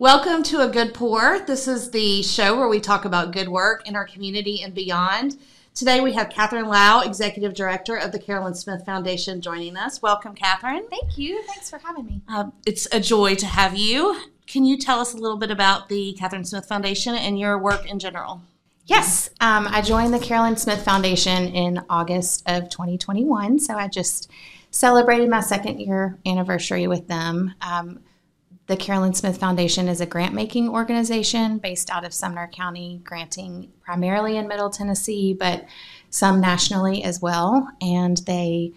Welcome to A Good Pour. This is the show where we talk about good work in our community and beyond. Today we have Katherine Louw, Executive Director of the Carolyn Smith Foundation, joining us. Welcome, Katherine. Thank you. Thanks for having me. Uh, it's a joy to have you. Can you tell us a little bit about the Catherine Smith Foundation and your work in general? Yes, um, I joined the Carolyn Smith Foundation in August of 2021. So I just celebrated my second year anniversary with them. Um, the Carolyn Smith Foundation is a grant making organization based out of Sumner County, granting primarily in Middle Tennessee, but some nationally as well. And they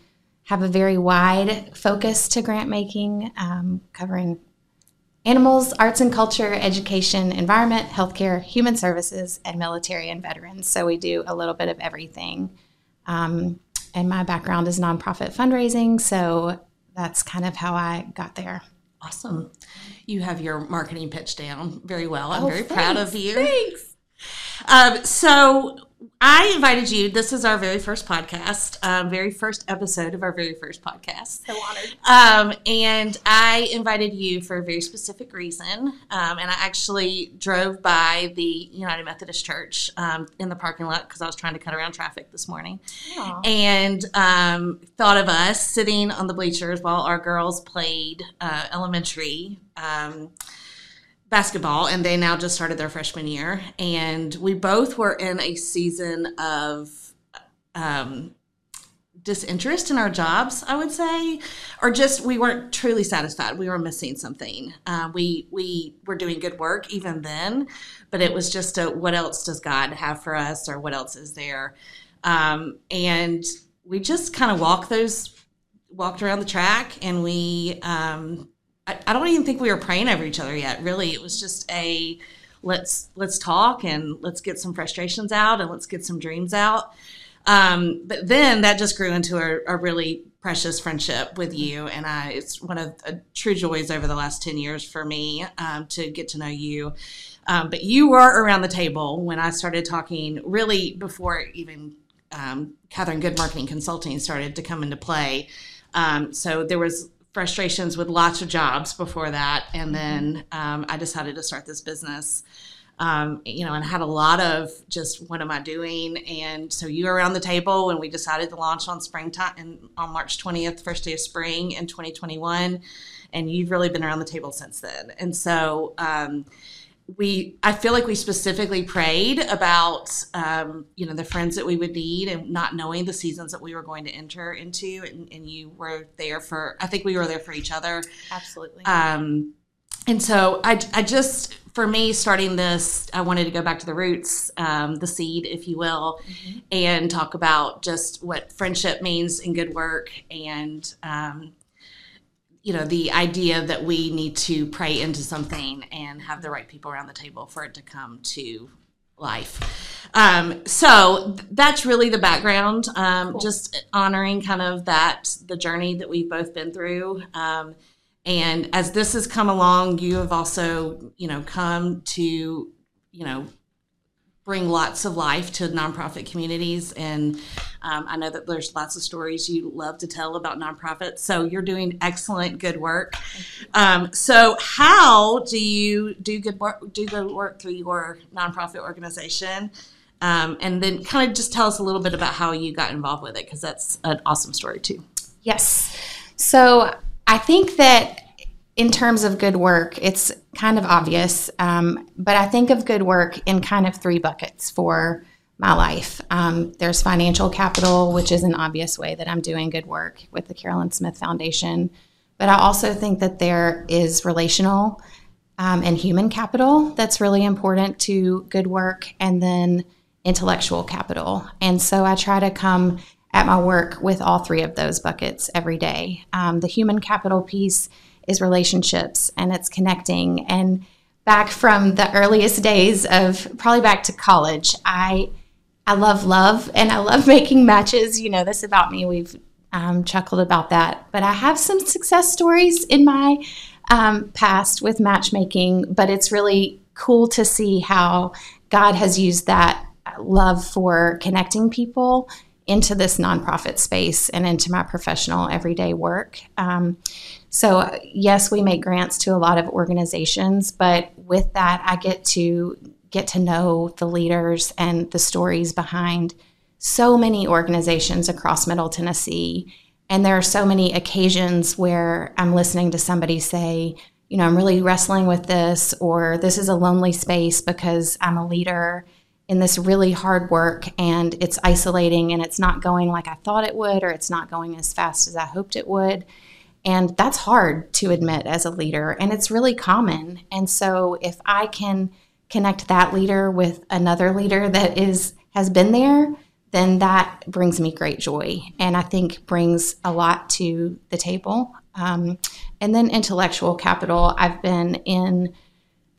have a very wide focus to grant making, um, covering animals, arts and culture, education, environment, healthcare, human services, and military and veterans. So we do a little bit of everything. Um, and my background is nonprofit fundraising, so that's kind of how I got there. Awesome. You have your marketing pitch down very well. I'm Oh, very proud of you. Thanks. Um, so I invited you. This is our very first podcast, um, very first episode of our very first podcast. So honored. Um, and I invited you for a very specific reason. Um, and I actually drove by the United Methodist Church um, in the parking lot because I was trying to cut around traffic this morning Aw. and um, thought of us sitting on the bleachers while our girls played uh, elementary um, basketball, and they now just started their freshman year. And we both were in a season of um, disinterest in our jobs, I would say, or just we weren't truly satisfied. We were missing something. Uh, we we were doing good work even then, but it was just a what else does God have for us, or what else is there? Um, and we just kind of walked those walked around the track, and we um, I, I don't even think we were praying over each other yet. Really, it was just a let's let's talk and let's get some frustrations out and let's get some dreams out. Um, but then that just grew into a, a really precious friendship with you and I. It's one of the true joys over the last 10 years for me um, to get to know you. Um, but you were around the table when I started talking, really before even um, Catherine Good Marketing Consulting started to come into play. Um, so there was frustrations with lots of jobs before that, and then um, I decided to start this business um, you know, and had a lot of just what am I doing? And so you were around the table when we decided to launch on springtime and on March 20th, first day of spring in 2021. And you've really been around the table since then. And so, um, we, I feel like we specifically prayed about, um, you know, the friends that we would need and not knowing the seasons that we were going to enter into. And, and you were there for, I think we were there for each other. Absolutely. Um, and so I, I just, for me, starting this, I wanted to go back to the roots, um, the seed, if you will, and talk about just what friendship means in good work and, um, you know, the idea that we need to pray into something and have the right people around the table for it to come to life. Um, so th- that's really the background, um, Cool. just honoring kind of that, the journey that we've both been through. Um, and as this has come along, you have also, you know, come to, you know, bring lots of life to nonprofit communities. And um, I know that there's lots of stories you love to tell about nonprofits. So you're doing excellent, good work. Um, so how do you do good work? Do good work through your nonprofit organization? Um, and then kind of just tell us a little bit about how you got involved with it because that's an awesome story too. Yes. So I think that in terms of good work, it's kind of obvious, um, but I think of good work in kind of three buckets for my life. Um, there's financial capital, which is an obvious way that I'm doing good work with the Carolyn Smith Foundation. But I also think that there is relational um, and human capital that's really important to good work, and then intellectual capital. And so I try to come at my work with all three of those buckets every day. Um, the human capital piece is relationships and it's connecting. And back from the earliest days of probably back to college, I I love love and I love making matches. You know this about me. We've um, chuckled about that, but I have some success stories in my um, past with matchmaking. But it's really cool to see how God has used that love for connecting people into this nonprofit space and into my professional everyday work. Um, so, yes, we make grants to a lot of organizations, but with that, I get to get to know the leaders and the stories behind so many organizations across Middle Tennessee. And there are so many occasions where I'm listening to somebody say, you know, I'm really wrestling with this, or this is a lonely space because I'm a leader in this really hard work and it's isolating and it's not going like I thought it would, or it's not going as fast as I hoped it would. And that's hard to admit as a leader, and it's really common. And so, if I can connect that leader with another leader that is has been there, then that brings me great joy, and I think brings a lot to the table. Um, and then intellectual capital. I've been in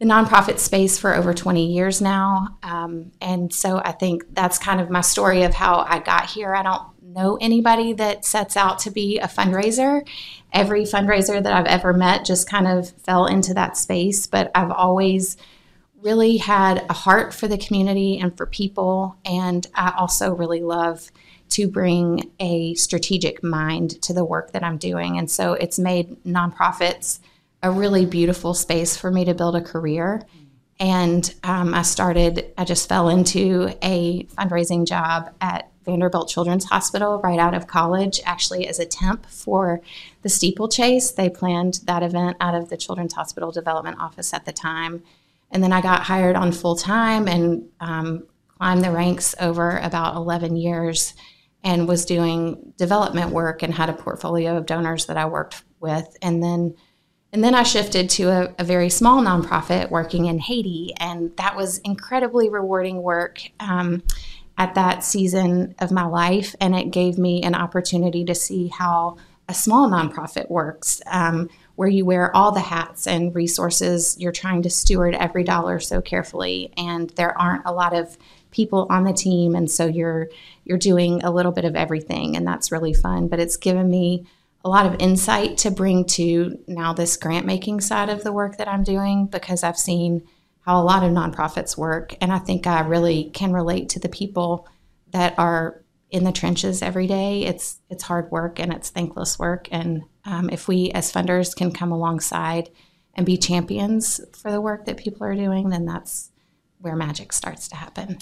the nonprofit space for over 20 years now. Um, and so I think that's kind of my story of how I got here. I don't know anybody that sets out to be a fundraiser. Every fundraiser that I've ever met just kind of fell into that space, but I've always really had a heart for the community and for people. And I also really love to bring a strategic mind to the work that I'm doing. And so it's made nonprofits a really beautiful space for me to build a career. And um, I started, I just fell into a fundraising job at Vanderbilt Children's Hospital right out of college, actually as a temp for the steeplechase. They planned that event out of the Children's Hospital Development Office at the time. And then I got hired on full time and um, climbed the ranks over about 11 years and was doing development work and had a portfolio of donors that I worked with. And then and then I shifted to a, a, very small nonprofit working in Haiti, and that was incredibly rewarding work. Um, at that season of my life, and it gave me an opportunity to see how a small nonprofit works, um, where you wear all the hats and resources. You're trying to steward every dollar so carefully, and there aren't a lot of people on the team, and so you're you're doing a little bit of everything, and that's really fun. But it's given me a lot of insight to bring to now this grant making side of the work that I'm doing because I've seen how a lot of nonprofits work. And I think I really can relate to the people that are in the trenches every day. It's it's hard work and it's thankless work. And um, if we as funders can come alongside and be champions for the work that people are doing, then that's where magic starts to happen.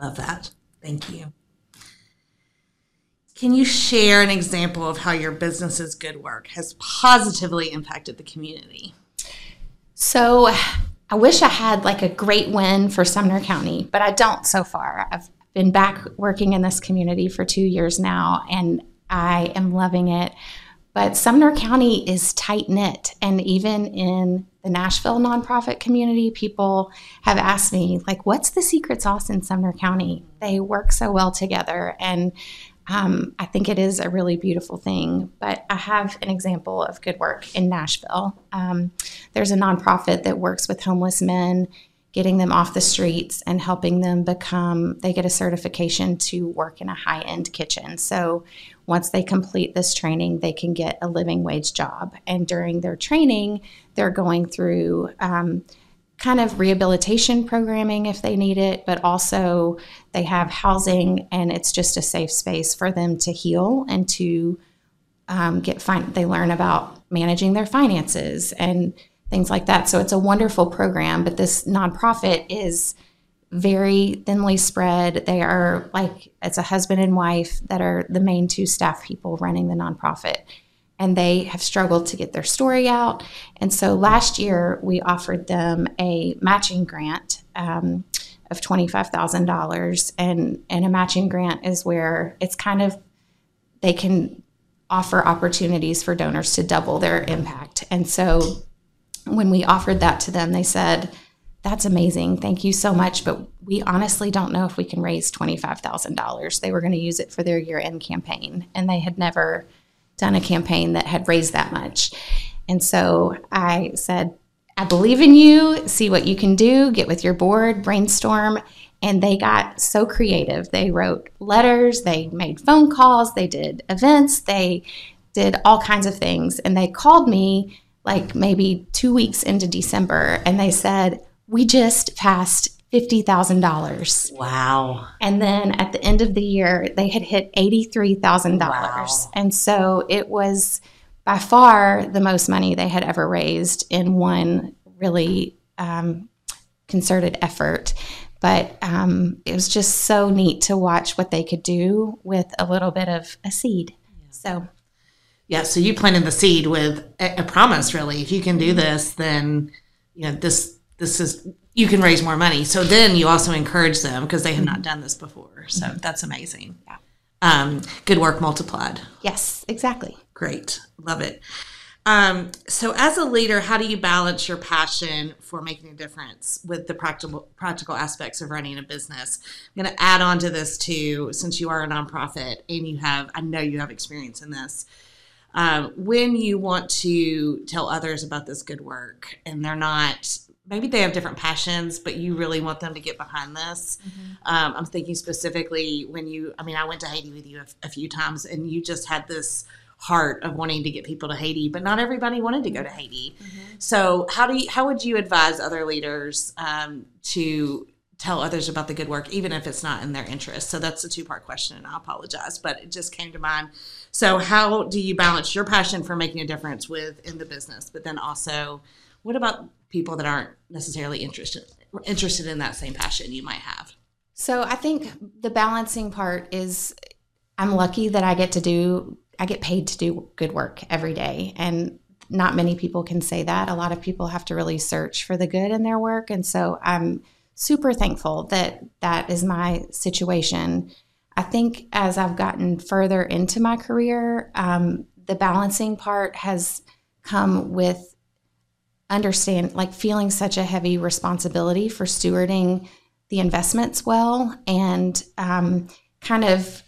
Love that. Thank you. Can you share an example of how your business's good work has positively impacted the community? So, I wish I had like a great win for Sumner County, but I don't so far. I've been back working in this community for two years now, and I am loving it. But Sumner County is tight knit, and even in the Nashville nonprofit community, people have asked me, like, what's the secret sauce in Sumner County? They work so well together, and um, I think it is a really beautiful thing. But I have an example of good work in Nashville. Um, there's a nonprofit that works with homeless men, getting them off the streets and helping them become, they get a certification to work in a high end kitchen. So once they complete this training, they can get a living wage job. And during their training, they're going through, um, kind of rehabilitation programming if they need it, but also they have housing and it's just a safe space for them to heal and to um, get fine. They learn about managing their finances and things like that. So it's a wonderful program, but this nonprofit is very thinly spread. They are like, it's a husband and wife that are the main two staff people running the nonprofit and they have struggled to get their story out. And so last year we offered them a matching grant um, of $25,000. And, and a matching grant is where it's kind of, they can offer opportunities for donors to double their impact. And so when we offered that to them, they said, that's amazing. Thank you so much. But we honestly don't know if we can raise $25,000. They were going to use it for their year end campaign, and they had never done a campaign that had raised that much. And so I said, I believe in you, see what you can do, get with your board, brainstorm. And they got so creative. They wrote letters, they made phone calls, they did events, they did all kinds of things. And they called me like maybe two weeks into December and they said, We just passed $50,000. Wow. And then at the end of the year, they had hit $83,000. Wow. And so it was by far the most money they had ever raised in one really um, concerted effort. But um, it was just so neat to watch what they could do with a little bit of a seed. So, Yeah, so you planted the seed with a, a promise, really. If you can do this, then you know this this is you can raise more money. So then you also encourage them because they have not done this before. So that's amazing. Yeah. Um, good work multiplied. yes, exactly. Great, love it. Um, so as a leader, how do you balance your passion for making a difference with the practical practical aspects of running a business? I'm going to add on to this too, since you are a nonprofit and you have, I know you have experience in this. Um, when you want to tell others about this good work and they're not maybe they have different passions but you really want them to get behind this. Um, i'm thinking specifically when you i mean i went to haiti with you a, a few times and you just had this heart of wanting to get people to haiti but not everybody wanted to go to haiti. So how do you how would you advise other leaders um, to tell others about the good work even if it's not in their interest? So that's a two part question and i apologize but it just came to mind. So how do you balance your passion for making a difference with in the business but then also what about people that aren't necessarily interested interested in that same passion you might have So I think the balancing part is I'm lucky that I get to do I get paid to do good work every day and not many people can say that. A lot of people have to really search for the good in their work and so I'm super thankful that that is my situation. I think as I've gotten further into my career, um, the balancing part has come with understand like feeling such a heavy responsibility for stewarding the investments well and um, kind of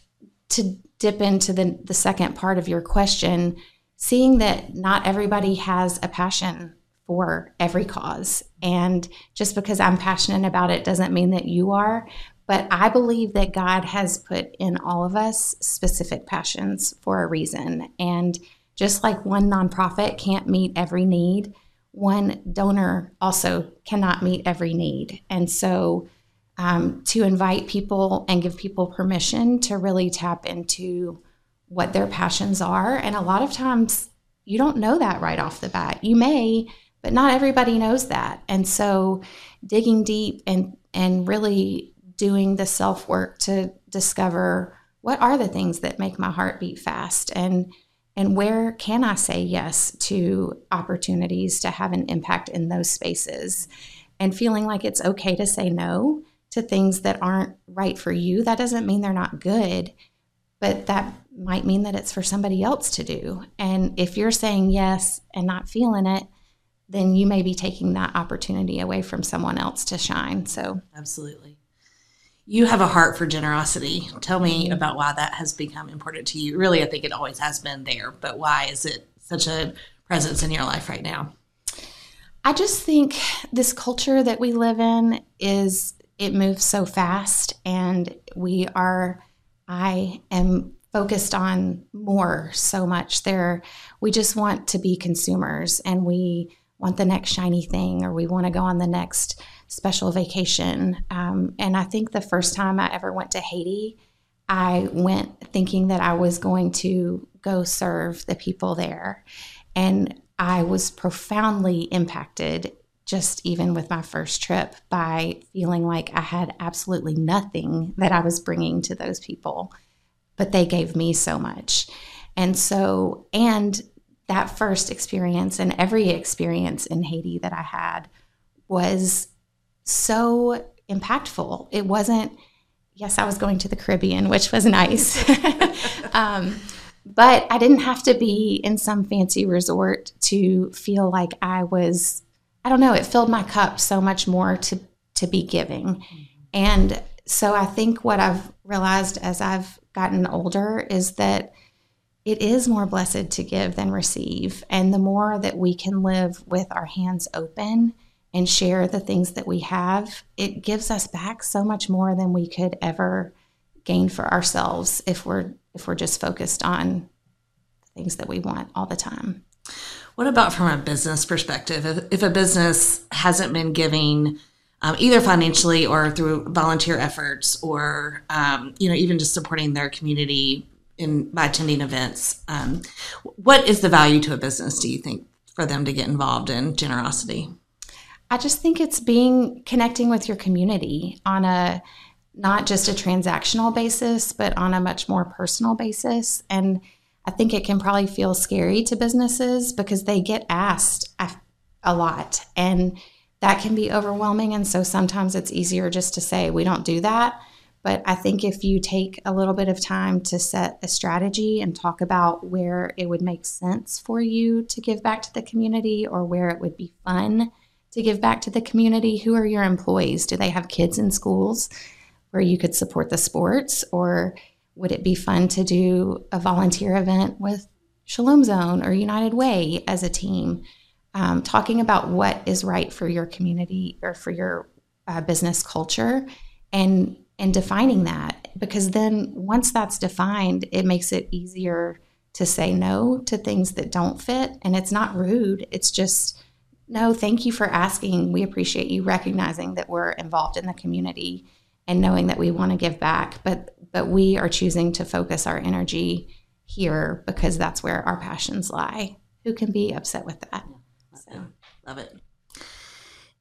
to dip into the, the second part of your question seeing that not everybody has a passion for every cause. And just because i'm passionate about it doesn't mean that you are but i believe that god has put in all of us specific passions for a reason. And just like one nonprofit can't meet every need one donor also cannot meet every need. And so um, to invite people and give people permission to really tap into what their passions are. And a lot of times you don't know that right off the bat. You may, but not everybody knows that. And so digging deep and, and really doing the self work to discover what are the things that make my heart beat fast and and where can I say yes to opportunities to have an impact in those spaces and feeling like it's okay to say no to things that aren't right for you. That doesn't mean they're not good, but that might mean that it's for somebody else to do. And if you're saying yes and not feeling it, then you may be taking that opportunity away from someone else to shine. So, absolutely you have a heart for generosity. Tell me mm-hmm. about why that has become important to you. Really, I think it always has been there, but why is it such a presence in your life right now? I just think this culture that we live in is it moves so fast and we are I am focused on more so much there we just want to be consumers and we want the next shiny thing or we want to go on the next special vacation. Um, and I think the first time I ever went to Haiti, I went thinking that I was going to go serve the people there. And I was profoundly impacted, just even with my first trip, by feeling like I had absolutely nothing that I was bringing to those people, but they gave me so much. And so, and that first experience and every experience in Haiti that I had was so impactful. It wasn't, yes, I was going to the Caribbean, which was nice. um, but I didn't have to be in some fancy resort to feel like I was, I don't know, it filled my cup so much more to, to be giving. And so I think what I've realized as I've gotten older is that it is more blessed to give than receive. And the more that we can live with our hands open and share the things that we have, it gives us back so much more than we could ever gain for ourselves if we're if we're just focused on things that we want all the time. What about from a business perspective? If, if a business hasn't been giving um, either financially or through volunteer efforts or um, you know even just supporting their community in by attending events. Um, what is the value to a business? Do you think for them to get involved in generosity? I just think it's being connecting with your community on a not just a transactional basis, but on a much more personal basis. And I think it can probably feel scary to businesses because they get asked a lot and that can be overwhelming. And so sometimes it's easier just to say, we don't do that. But I think if you take a little bit of time to set a strategy and talk about where it would make sense for you to give back to the community or where it would be fun to give back to the community, who are your employees? Do they have kids in schools where you could support the sports? Or would it be fun to do a volunteer event with Shalom Zone or United Way as a team? Um, talking about what is right for your community or for your uh, business culture and and defining that because then once that's defined it makes it easier to say no to things that don't fit and it's not rude it's just no thank you for asking we appreciate you recognizing that we're involved in the community and knowing that we want to give back but but we are choosing to focus our energy here because that's where our passions lie who can be upset with that so. love it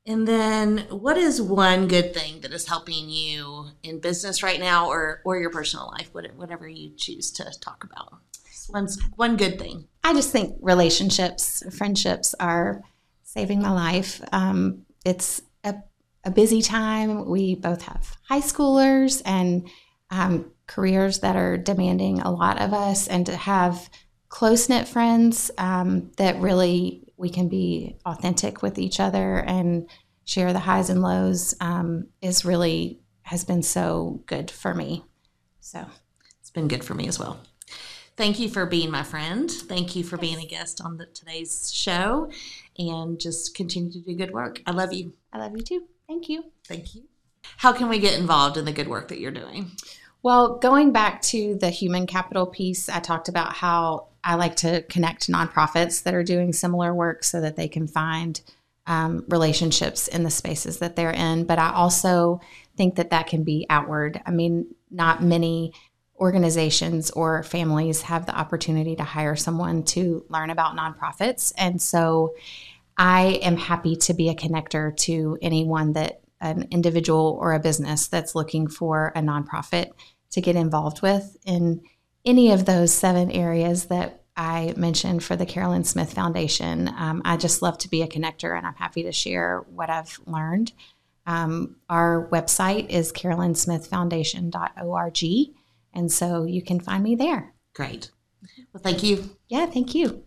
and then, what is one good thing that is helping you in business right now, or or your personal life, whatever you choose to talk about? One one good thing. I just think relationships, friendships are saving my life. Um, it's a, a busy time. We both have high schoolers and um, careers that are demanding a lot of us, and to have close knit friends um, that really we can be authentic with each other and share the highs and lows um, is really has been so good for me. So it's been good for me as well. Thank you for being my friend. Thank you for being a guest on the, today's show, and just continue to do good work. I love you. I love you too. Thank you. Thank you. How can we get involved in the good work that you're doing? Well, going back to the human capital piece, I talked about how I like to connect nonprofits that are doing similar work so that they can find um, relationships in the spaces that they're in. But I also think that that can be outward. I mean, not many organizations or families have the opportunity to hire someone to learn about nonprofits. And so I am happy to be a connector to anyone that an individual or a business that's looking for a nonprofit to get involved with in any of those seven areas that I mentioned for the Carolyn Smith Foundation. Um, I just love to be a connector and I'm happy to share what I've learned. Um, our website is carolynsmithfoundation.org. And so you can find me there. Great. Well, thank you. Yeah, thank you.